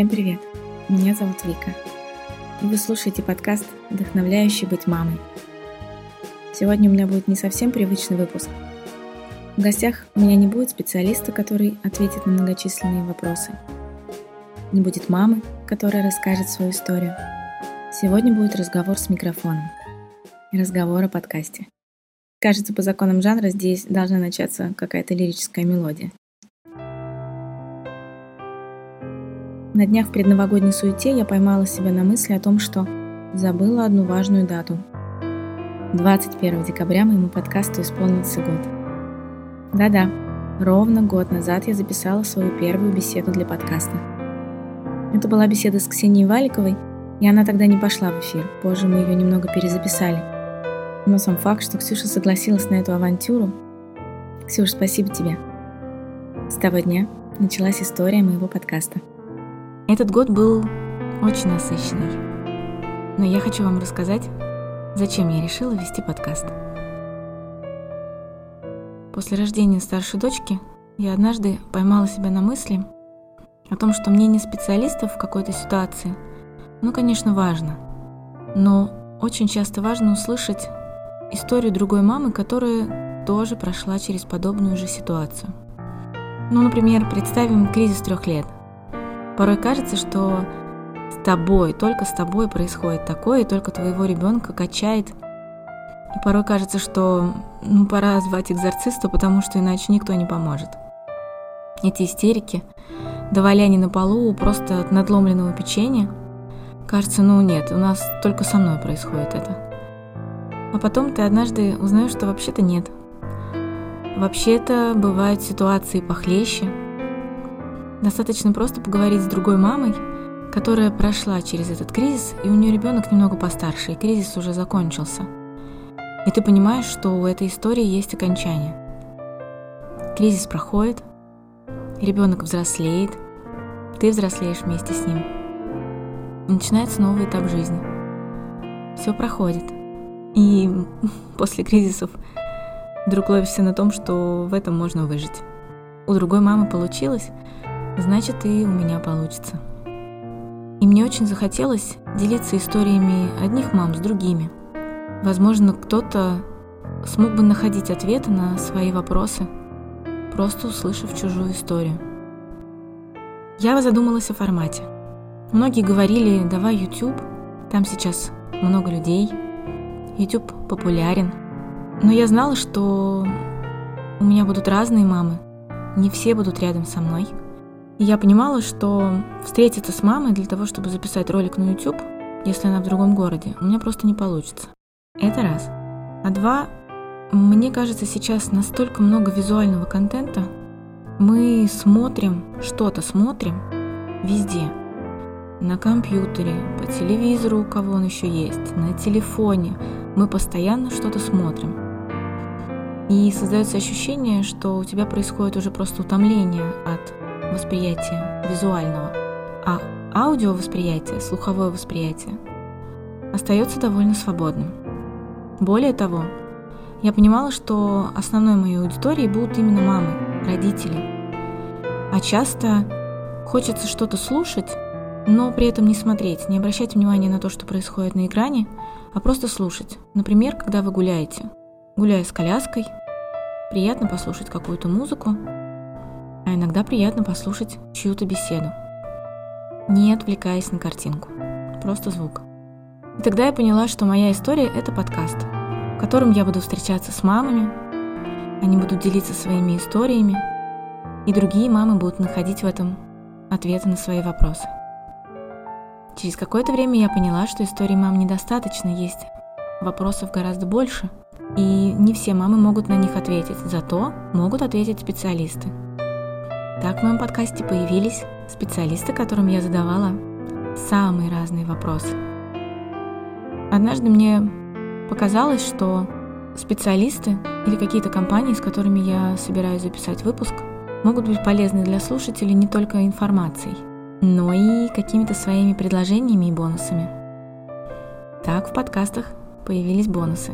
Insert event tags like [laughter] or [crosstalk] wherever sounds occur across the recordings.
Всем привет! Меня зовут Вика. Вы слушаете подкаст «Вдохновляющий быть мамой». Сегодня у меня будет не совсем привычный выпуск. В гостях у меня не будет специалиста, который ответит на многочисленные вопросы. Не будет мамы, которая расскажет свою историю. Сегодня будет разговор с микрофоном. Разговор о подкасте. Кажется, по законам жанра здесь должна начаться какая-то лирическая мелодия. На днях в предновогодней суете я поймала себя на мысли о том, что забыла одну важную дату. 21 декабря моему подкасту исполнился год. Да-да, ровно год назад я записала свою первую беседу для подкаста. Это была беседа с Ксенией Валиковой, и она тогда не пошла в эфир, позже мы ее немного перезаписали. Но сам факт, что Ксюша согласилась на эту авантюру... Ксюш, спасибо тебе. С того дня началась история моего подкаста. Этот год был очень насыщенный. Но я хочу вам рассказать, зачем я решила вести подкаст. После рождения старшей дочки я однажды поймала себя на мысли о том, что мнение специалистов в какой-то ситуации, ну, конечно, важно, но очень часто важно услышать историю другой мамы, которая тоже прошла через подобную же ситуацию. Ну, например, представим кризис трех лет – Порой кажется, что с тобой, только с тобой происходит такое, и только твоего ребенка качает. И порой кажется, что ну, пора звать экзорциста, потому что иначе никто не поможет. Эти истерики, доваляния на полу просто от надломленного печенья, кажется, ну нет, у нас только со мной происходит это. А потом ты однажды узнаешь, что вообще-то нет. Вообще-то бывают ситуации похлеще – Достаточно просто поговорить с другой мамой, которая прошла через этот кризис, и у нее ребенок немного постарше, и кризис уже закончился. И ты понимаешь, что у этой истории есть окончание. Кризис проходит, ребенок взрослеет, ты взрослеешь вместе с ним. И начинается новый этап жизни. Все проходит. И [laughs] после кризисов вдруг ловишься на том, что в этом можно выжить. У другой мамы получилось, значит и у меня получится. И мне очень захотелось делиться историями одних мам с другими. Возможно, кто-то смог бы находить ответы на свои вопросы, просто услышав чужую историю. Я задумалась о формате. Многие говорили, давай YouTube, там сейчас много людей, YouTube популярен. Но я знала, что у меня будут разные мамы, не все будут рядом со мной – я понимала, что встретиться с мамой для того, чтобы записать ролик на YouTube, если она в другом городе, у меня просто не получится. Это раз. А два, мне кажется, сейчас настолько много визуального контента, мы смотрим, что-то смотрим везде. На компьютере, по телевизору, у кого он еще есть, на телефоне. Мы постоянно что-то смотрим. И создается ощущение, что у тебя происходит уже просто утомление от восприятия визуального, а аудиовосприятие, слуховое восприятие остается довольно свободным. Более того, я понимала, что основной моей аудиторией будут именно мамы, родители. А часто хочется что-то слушать, но при этом не смотреть, не обращать внимания на то, что происходит на экране, а просто слушать. Например, когда вы гуляете. Гуляя с коляской, приятно послушать какую-то музыку, а иногда приятно послушать чью-то беседу, не отвлекаясь на картинку, просто звук. И тогда я поняла, что моя история — это подкаст, в котором я буду встречаться с мамами, они будут делиться своими историями, и другие мамы будут находить в этом ответы на свои вопросы. Через какое-то время я поняла, что истории мам недостаточно, есть вопросов гораздо больше, и не все мамы могут на них ответить, зато могут ответить специалисты — так в моем подкасте появились специалисты, которым я задавала самые разные вопросы. Однажды мне показалось, что специалисты или какие-то компании, с которыми я собираюсь записать выпуск, могут быть полезны для слушателей не только информацией, но и какими-то своими предложениями и бонусами. Так в подкастах появились бонусы.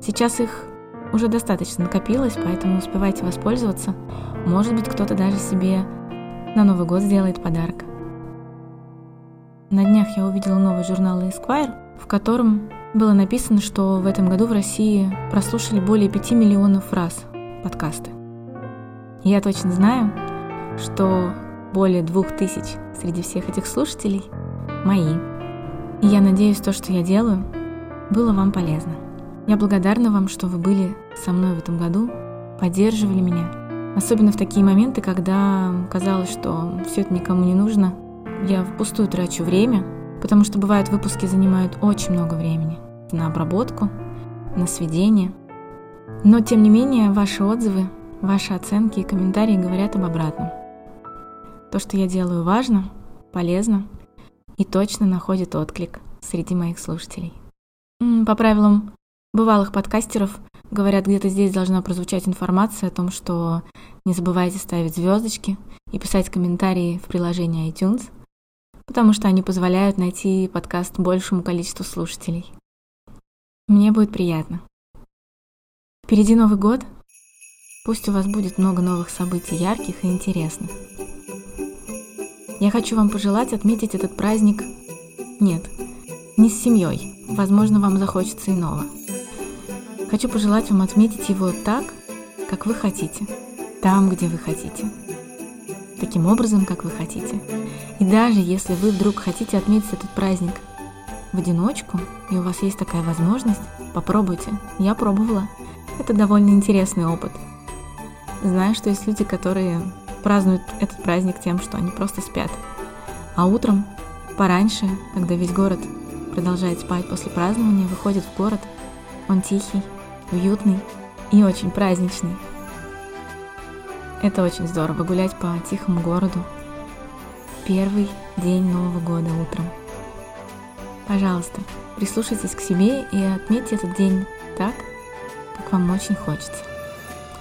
Сейчас их уже достаточно накопилось, поэтому успевайте воспользоваться. Может быть, кто-то даже себе на Новый год сделает подарок. На днях я увидела новый журнал Esquire, в котором было написано, что в этом году в России прослушали более 5 миллионов фраз подкасты. Я точно знаю, что более двух тысяч среди всех этих слушателей мои. И я надеюсь, то, что я делаю, было вам полезно. Я благодарна вам, что вы были со мной в этом году, поддерживали меня. Особенно в такие моменты, когда казалось, что все это никому не нужно. Я впустую трачу время, потому что бывают выпуски занимают очень много времени на обработку, на сведение. Но тем не менее, ваши отзывы, ваши оценки и комментарии говорят об обратном. То, что я делаю, важно, полезно и точно находит отклик среди моих слушателей. По правилам бывалых подкастеров говорят, где-то здесь должна прозвучать информация о том, что не забывайте ставить звездочки и писать комментарии в приложении iTunes, потому что они позволяют найти подкаст большему количеству слушателей. Мне будет приятно. Впереди Новый год. Пусть у вас будет много новых событий, ярких и интересных. Я хочу вам пожелать отметить этот праздник... Нет, не с семьей. Возможно, вам захочется иного. Хочу пожелать вам отметить его так, как вы хотите, там, где вы хотите, таким образом, как вы хотите. И даже если вы вдруг хотите отметить этот праздник в одиночку, и у вас есть такая возможность, попробуйте. Я пробовала. Это довольно интересный опыт. Знаю, что есть люди, которые празднуют этот праздник тем, что они просто спят. А утром, пораньше, когда весь город продолжает спать после празднования, выходит в город. Он тихий, уютный и очень праздничный. Это очень здорово гулять по тихому городу. Первый день Нового года утром. Пожалуйста, прислушайтесь к себе и отметьте этот день так, как вам очень хочется.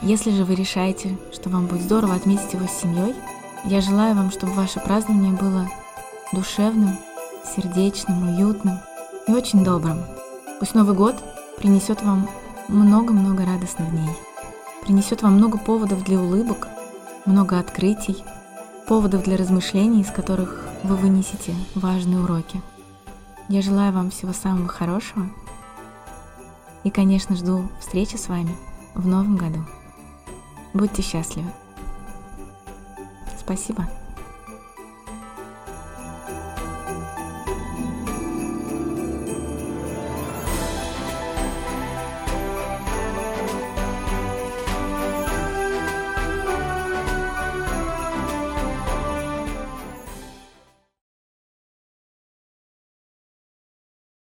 Если же вы решаете, что вам будет здорово отметить его с семьей, я желаю вам, чтобы ваше празднование было душевным, сердечным, уютным и очень добрым. Пусть Новый год принесет вам много-много радостных дней, принесет вам много поводов для улыбок, много открытий, поводов для размышлений, из которых вы вынесете важные уроки. Я желаю вам всего самого хорошего и, конечно, жду встречи с вами в новом году. Будьте счастливы. Спасибо.